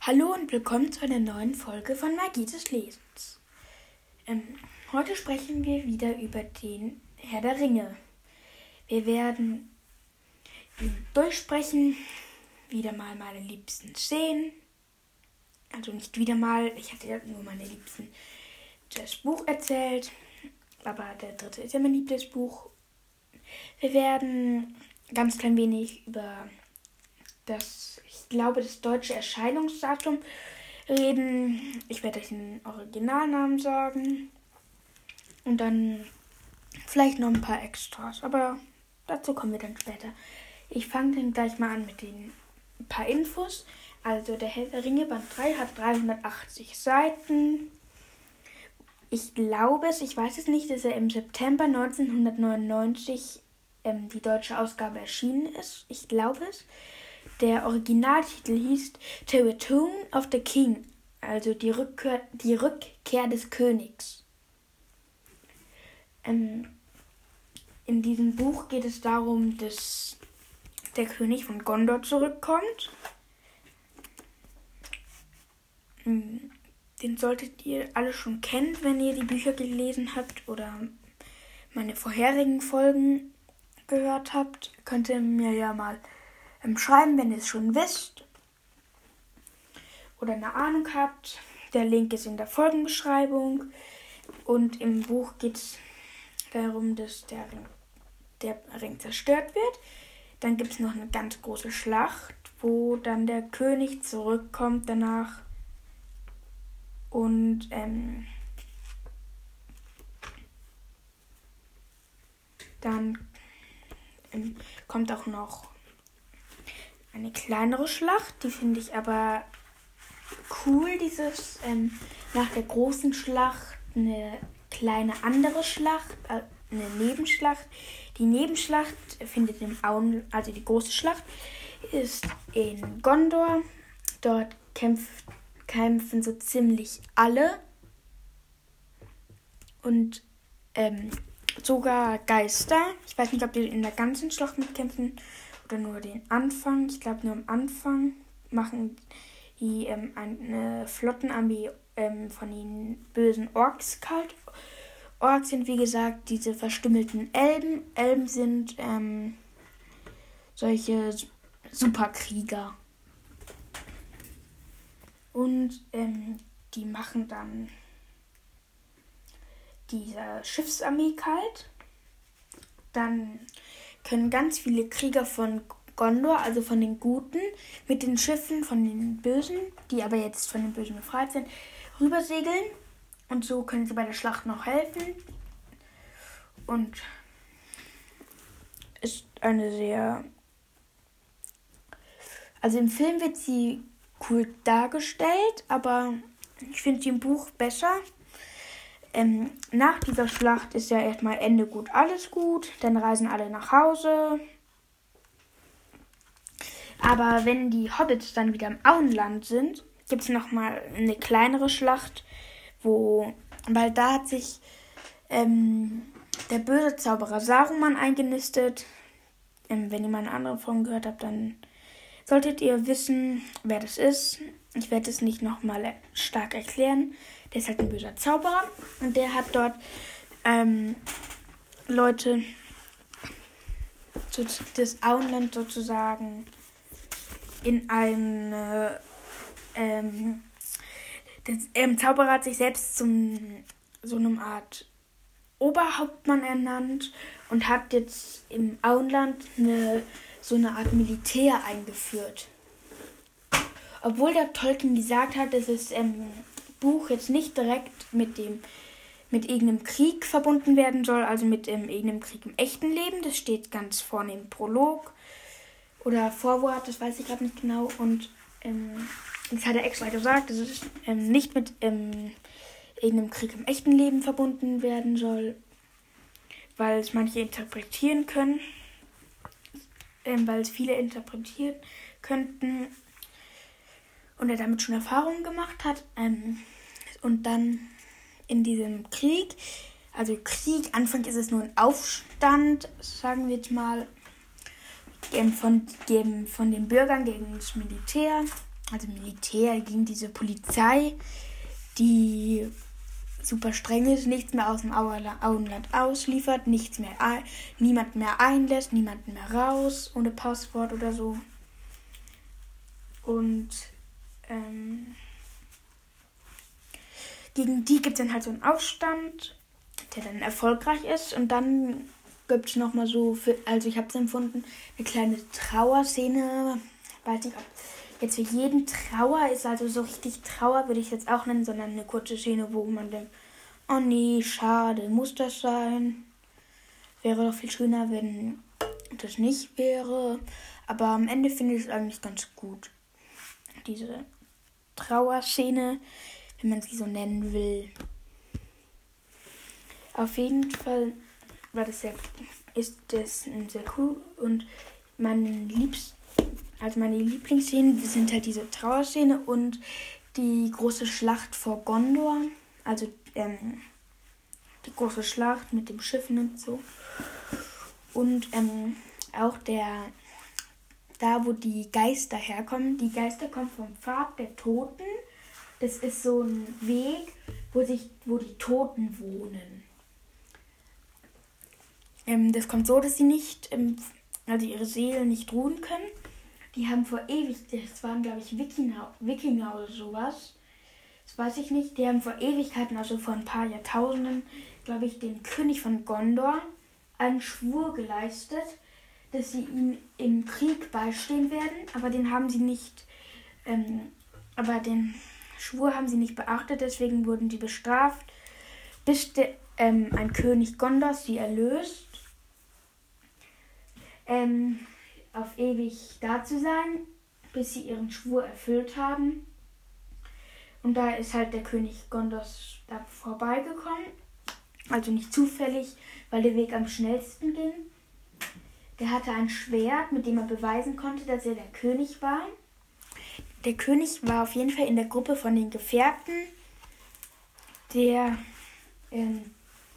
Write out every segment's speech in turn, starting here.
Hallo und willkommen zu einer neuen Folge von Magie des Lesens. Ähm, heute sprechen wir wieder über den Herr der Ringe. Wir werden ihn durchsprechen, wieder mal meine liebsten Szenen. Also nicht wieder mal, ich hatte ja nur meine liebsten das Buch erzählt, aber der dritte ist ja mein Lieblingsbuch. Wir werden ganz klein wenig über das, glaube, das deutsche Erscheinungsdatum reden. Ich werde euch den Originalnamen sagen. Und dann vielleicht noch ein paar Extras. Aber dazu kommen wir dann später. Ich fange dann gleich mal an mit den paar Infos. Also der Herr der Ringe Band 3 hat 380 Seiten. Ich glaube es, ich weiß es nicht, dass er im September 1999 ähm, die deutsche Ausgabe erschienen ist. Ich glaube es. Der Originaltitel hieß The Return of the King, also die Rückkehr, die Rückkehr des Königs. Ähm, in diesem Buch geht es darum, dass der König von Gondor zurückkommt. Hm, den solltet ihr alle schon kennen, wenn ihr die Bücher gelesen habt oder meine vorherigen Folgen gehört habt. Könnt ihr mir ja mal schreiben, wenn ihr es schon wisst oder eine Ahnung habt. Der Link ist in der Folgenbeschreibung. Und im Buch geht es darum, dass der Ring, der Ring zerstört wird. Dann gibt es noch eine ganz große Schlacht, wo dann der König zurückkommt danach. Und ähm, dann ähm, kommt auch noch eine kleinere Schlacht. Die finde ich aber cool, dieses ähm, nach der großen Schlacht eine kleine andere Schlacht, äh, eine Nebenschlacht. Die Nebenschlacht findet im Auen, also die große Schlacht, ist in Gondor. Dort kämpft, kämpfen so ziemlich alle. Und ähm, sogar Geister. Ich weiß nicht, ob die in der ganzen Schlacht mitkämpfen oder nur den Anfang. Ich glaube, nur am Anfang machen die ähm, eine Flottenarmee ähm, von den bösen Orks kalt. Orks sind, wie gesagt, diese verstümmelten Elben. Elben sind ähm, solche Superkrieger. Und ähm, die machen dann diese Schiffsarmee kalt. Dann können ganz viele Krieger von Gondor, also von den Guten, mit den Schiffen von den Bösen, die aber jetzt von den Bösen befreit sind, rübersegeln. Und so können sie bei der Schlacht noch helfen. Und ist eine sehr. Also im Film wird sie cool dargestellt, aber ich finde sie im Buch besser. Ähm, nach dieser Schlacht ist ja erstmal Ende gut, alles gut. Dann reisen alle nach Hause. Aber wenn die Hobbits dann wieder im Auenland sind, gibt es nochmal eine kleinere Schlacht, wo, weil da hat sich ähm, der böse Zauberer Saruman eingenistet. Ähm, wenn ihr mal eine andere Folge gehört habt, dann solltet ihr wissen, wer das ist. Ich werde es nicht nochmal stark erklären. Der ist halt ein böser Zauberer und der hat dort ähm, Leute das Auenland sozusagen in eine ähm, der ähm, Zauberer hat sich selbst zum so einem Art Oberhauptmann ernannt und hat jetzt im Auenland eine, so eine Art Militär eingeführt. Obwohl der Tolkien gesagt hat, dass das ähm, Buch jetzt nicht direkt mit dem mit irgendeinem Krieg verbunden werden soll, also mit ähm, irgendeinem Krieg im echten Leben. Das steht ganz vorne im Prolog oder Vorwort, das weiß ich gerade nicht genau. Und ähm, das hat er extra gesagt, dass es ähm, nicht mit ähm, irgendeinem Krieg im echten Leben verbunden werden soll, weil es manche interpretieren können, ähm, weil es viele interpretieren könnten und er damit schon Erfahrungen gemacht hat. Ähm, und dann in diesem Krieg, also Krieg, Anfang ist es nur ein Aufstand, sagen wir jetzt mal, von, von den Bürgern gegen das Militär. also Militär, gegen diese Polizei, die super streng ist, nichts mehr aus dem Auenland ausliefert, nichts mehr ein, niemand mehr einlässt, niemanden mehr raus ohne Passwort oder so. Und ähm, gegen die gibt es dann halt so einen Aufstand, der dann erfolgreich ist. Und dann gibt es nochmal so, für, also ich habe es empfunden, eine kleine Trauerszene. Weiß nicht, ob jetzt für jeden Trauer ist, also so richtig Trauer würde ich jetzt auch nennen, sondern eine kurze Szene, wo man denkt, oh nee, schade, muss das sein? Wäre doch viel schöner, wenn das nicht wäre. Aber am Ende finde ich es eigentlich ganz gut. Diese Trauerszene, wenn man sie so nennen will. Auf jeden Fall war das sehr, ist das sehr cool und mein liebst, also meine Lieblingsszenen sind halt diese Trauerszene und die große Schlacht vor Gondor, also ähm, die große Schlacht mit dem Schiffen und so. Und ähm, auch der, da wo die Geister herkommen, die Geister kommen vom Pfad der Toten. Das ist so ein Weg, wo, sich, wo die Toten wohnen. Ähm, das kommt so, dass sie nicht, ähm, also ihre Seelen nicht ruhen können. Die haben vor ewig, das waren glaube ich Wikinger, oder sowas. Das weiß ich nicht. Die haben vor Ewigkeiten, also vor ein paar Jahrtausenden, glaube ich, dem König von Gondor einen Schwur geleistet, dass sie ihm im Krieg beistehen werden, aber den haben sie nicht, ähm, aber den Schwur haben sie nicht beachtet, deswegen wurden sie bestraft, bis de, ähm, ein König Gondors sie erlöst ähm, auf ewig da zu sein, bis sie ihren Schwur erfüllt haben. Und da ist halt der König Gondos da vorbeigekommen. Also nicht zufällig, weil der Weg am schnellsten ging. Der hatte ein Schwert, mit dem er beweisen konnte, dass er der König war. Der König war auf jeden Fall in der Gruppe von den Gefährten, der ähm,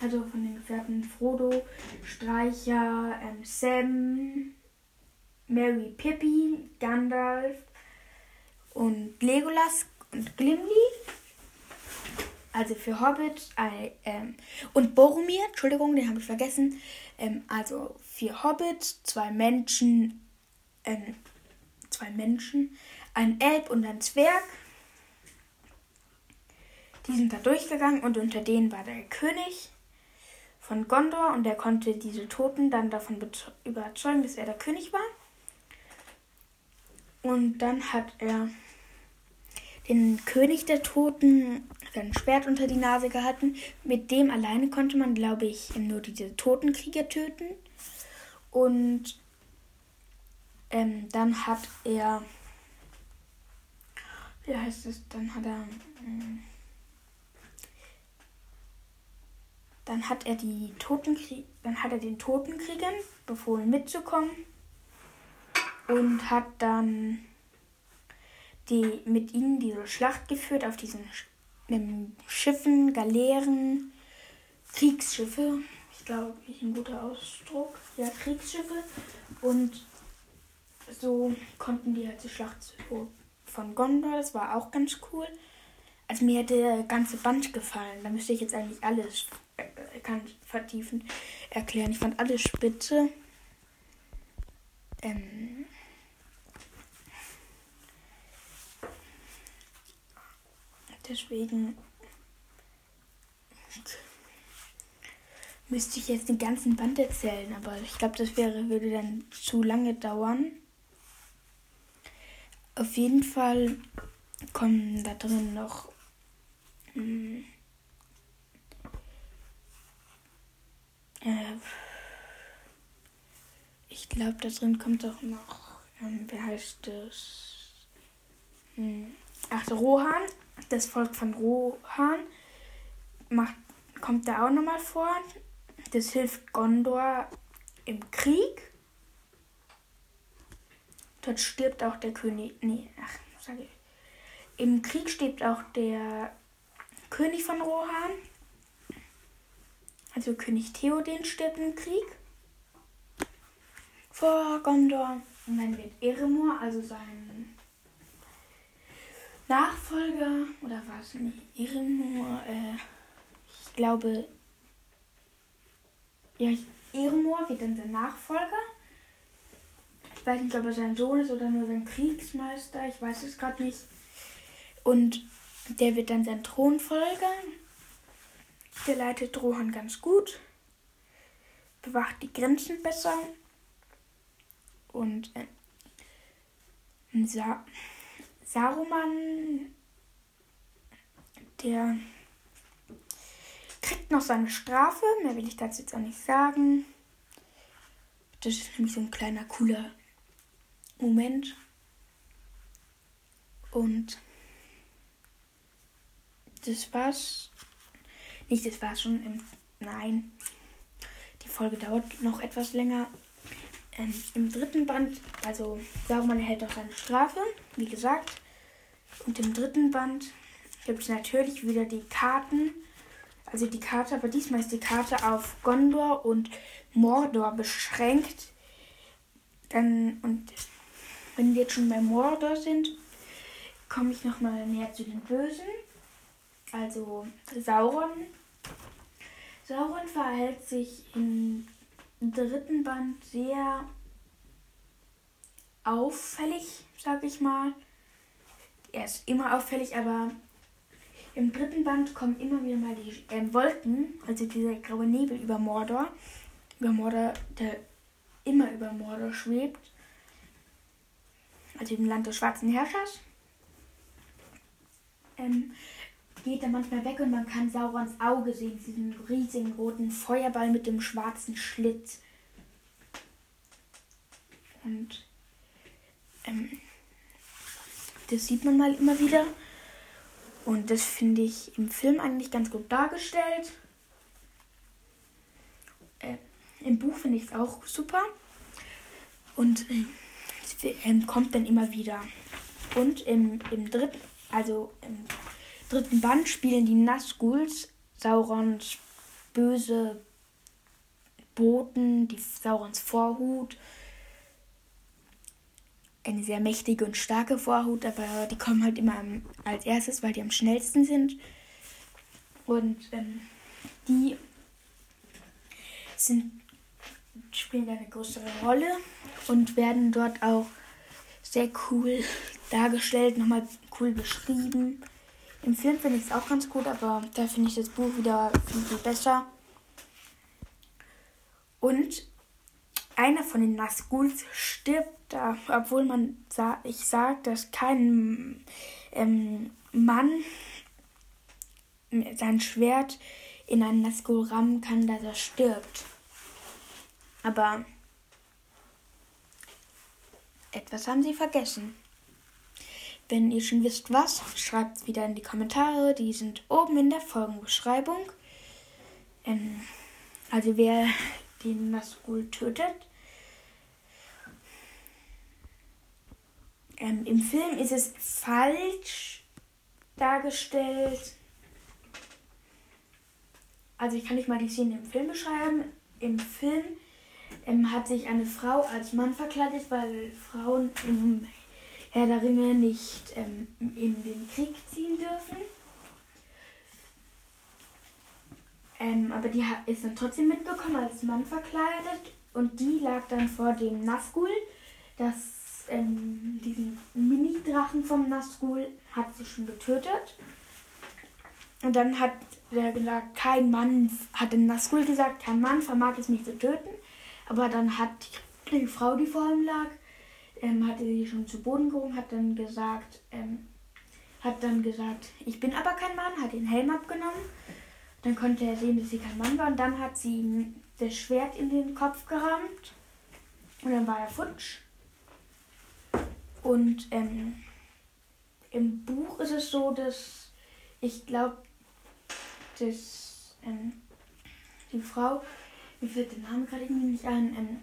also von den Gefährten Frodo, Streicher, ähm, Sam, Mary Pippi, Gandalf und Legolas und Gimli. Also für Hobbit äh, ähm, und Boromir, Entschuldigung, den habe ich vergessen. Ähm, also vier Hobbits, zwei Menschen, ähm, zwei Menschen, ein Elb und ein Zwerg. Die sind da durchgegangen und unter denen war der König von Gondor und er konnte diese Toten dann davon überzeugen, dass er der König war. Und dann hat er den König der Toten sein Schwert unter die Nase gehalten. Mit dem alleine konnte man, glaube ich, nur diese Totenkrieger töten. Und ähm, dann hat er, wie heißt es, dann hat er, ähm, Dann hat er die Totenkrie dann hat er den Totenkriegern befohlen mitzukommen und hat dann die mit ihnen diese Schlacht geführt auf diesen Schiffen, Galeeren, Kriegsschiffe. Ich glaube, ich ein guter Ausdruck. Ja, Kriegsschiffe. Und so konnten die halt die Schlacht von Gondor. Das war auch ganz cool. Also mir hätte der ganze Band gefallen. Da müsste ich jetzt eigentlich alles äh, kann vertiefen erklären. Ich fand alles spitze. Ähm deswegen müsste ich jetzt den ganzen Band erzählen, aber ich glaube, das wäre, würde dann zu lange dauern. Auf jeden Fall kommen da drin noch mh, hm, Äh, ich glaube, da drin kommt auch noch, ähm, wie heißt das? Hm. Ach, Rohan, das Volk von Rohan, macht, kommt da auch nochmal vor. Das hilft Gondor im Krieg. Dort stirbt auch der König. Nee, ach, sag ich. Im Krieg stirbt auch der König von Rohan also König Theoden stirbt im Krieg vor Gondor. Und dann wird Eremor, also sein Nachfolger, oder was? Nee, Irmor, äh, ich glaube, ja, Irmor wird dann der Nachfolger. Ich weiß nicht, ob er sein Sohn ist oder nur sein Kriegsmeister, ich weiß es gerade nicht. Und der wird dann sein Thronfolger. Der leitet Rohan ganz gut, bewacht die Grenzen besser und äh, Sa Saruman, der kriegt noch seine Strafe. Mehr will ich dazu jetzt auch nicht sagen. Das ist nämlich so ein kleiner, cooler Moment. Und das war's. Nicht, das war's schon. Im, nein. Die Folge dauert noch etwas länger. Ähm, Im dritten Band, also Saruman erhält auch seine Strafe, wie gesagt. Und im dritten Band gibt es natürlich wieder die Karten. Also die Karte, aber diesmal ist die Karte auf Gondor und Mordor beschränkt. Dann, und wenn wir jetzt schon bei Mordor sind, komme ich nochmal näher zu den Bösen. Also Sauron. Sauron verhält sich im dritten Band sehr auffällig, sag ich mal. Er ist immer auffällig, aber im dritten Band kommen immer wieder mal die äh, Wolken, also dieser graue Nebel über Mordor. Über Mordor, der immer über Mordor schwebt. Also im Land des schwarzen Herrschers. Ähm, geht er manchmal weg und man kann Saurons Auge sehen, diesen riesigen roten Feuerball mit dem schwarzen Schlitz. Und ähm, das sieht man mal immer wieder. Und das finde ich im Film eigentlich ganz gut dargestellt. Äh, Im Buch finde ich es auch super. Und äh, es äh, kommt dann immer wieder. Und im, im dritten, also im dritten Band spielen die Nazguls Saurons böse Boten, die Saurons Vorhut. Eine sehr mächtige und starke Vorhut, aber die kommen halt immer als erstes, weil die am schnellsten sind. Und ähm, die sind, spielen eine größere Rolle und werden dort auch sehr cool dargestellt, nochmal cool beschrieben. Im Film finde ich es auch ganz gut, aber da finde ich das Buch wieder viel, viel besser. Und einer von den Nazguls stirbt da, obwohl man sa ich sage, dass kein ähm, Mann sein Schwert in einen Nazgul rammen kann, dass er stirbt. Aber etwas haben sie vergessen. Wenn ihr schon wisst, was, schreibt es wieder in die Kommentare. Die sind oben in der Folgenbeschreibung. Ähm, also wer den Nazgul tötet. Ähm, Im Film ist es falsch dargestellt. Also ich kann nicht mal die Szene im Film beschreiben. Im Film ähm, hat sich eine Frau als Mann verkleidet, weil Frauen im Herr der Ringe nicht ähm, in den Krieg ziehen dürfen. Ähm, aber die ist dann trotzdem mitbekommen als Mann verkleidet und die lag dann vor dem Nazgul. Das, ähm, diesen Mini-Drachen vom Nazgul hat sie schon getötet. Und dann hat der gesagt, kein Mann, hat der Nazgul gesagt, kein Mann vermag es mich zu töten. Aber dann hat die Frau, die vor ihm lag, ähm, hatte sie schon zu Boden gehoben, hat dann gesagt, ähm, hat dann gesagt, ich bin aber kein Mann, hat den Helm abgenommen. Dann konnte er sehen, dass sie kein Mann war und dann hat sie ihm das Schwert in den Kopf gerammt und dann war er futsch. Und ähm, im Buch ist es so, dass ich glaube, dass ähm, die Frau, mir fällt der Name gerade irgendwie nicht ein, ähm,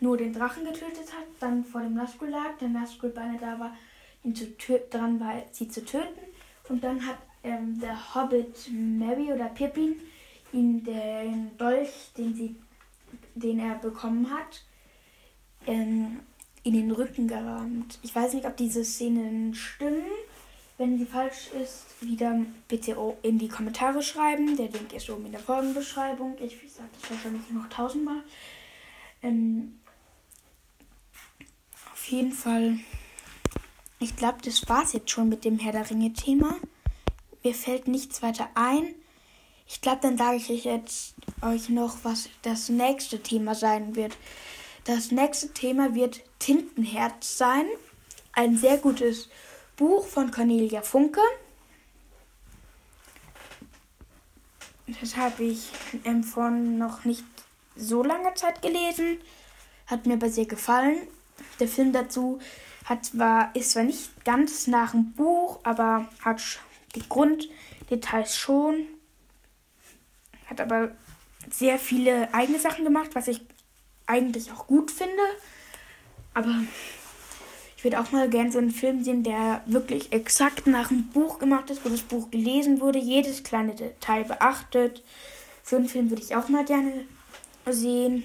nur den Drachen getötet hat, dann vor dem Nazgul lag, der Nazgul beinahe da war, ihn zu dran war, sie zu töten. Und dann hat ähm, der Hobbit Mary oder Pippin ihm den Dolch, den, sie, den er bekommen hat, ähm, in den Rücken gerammt. Ich weiß nicht, ob diese Szenen stimmen. Wenn sie falsch ist, wieder bitte in die Kommentare schreiben. Der Link ist oben in der Folgenbeschreibung. Ich sage das wahrscheinlich noch tausendmal. Ähm, auf jeden Fall, ich glaube, das war es jetzt schon mit dem Herr der Ringe-Thema. Mir fällt nichts weiter ein. Ich glaube, dann sage ich jetzt euch noch, was das nächste Thema sein wird. Das nächste Thema wird Tintenherz sein. Ein sehr gutes Buch von Cornelia Funke. Das habe ich vor noch nicht so langer Zeit gelesen. Hat mir aber sehr gefallen. Der Film dazu hat zwar, ist zwar nicht ganz nach dem Buch, aber hat die Grunddetails schon. Hat aber sehr viele eigene Sachen gemacht, was ich eigentlich auch gut finde. Aber ich würde auch mal gerne so einen Film sehen, der wirklich exakt nach dem Buch gemacht ist, wo das Buch gelesen wurde, jedes kleine Detail beachtet. So einen Film würde ich auch mal gerne sehen.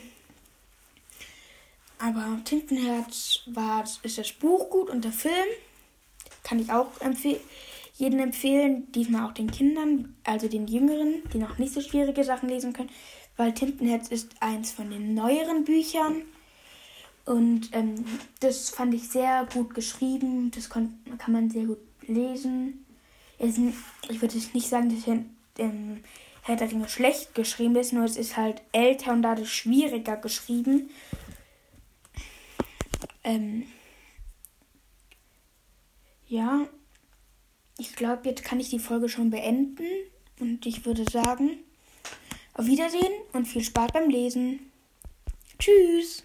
Aber Tintenherz war, ist das Buch gut und der Film kann ich auch empfehlen jedem empfehlen, diesmal auch den Kindern, also den Jüngeren, die noch nicht so schwierige Sachen lesen können, weil Tintenherz ist eins von den neueren Büchern. Und ähm, das fand ich sehr gut geschrieben. Das kann man sehr gut lesen. Es, ich würde nicht sagen, dass ähm, Herr der Ringe schlecht geschrieben ist, nur es ist halt älter und dadurch schwieriger geschrieben. Ähm, ja, ich glaube, jetzt kann ich die Folge schon beenden. Und ich würde sagen, auf Wiedersehen und viel Spaß beim Lesen. Tschüss.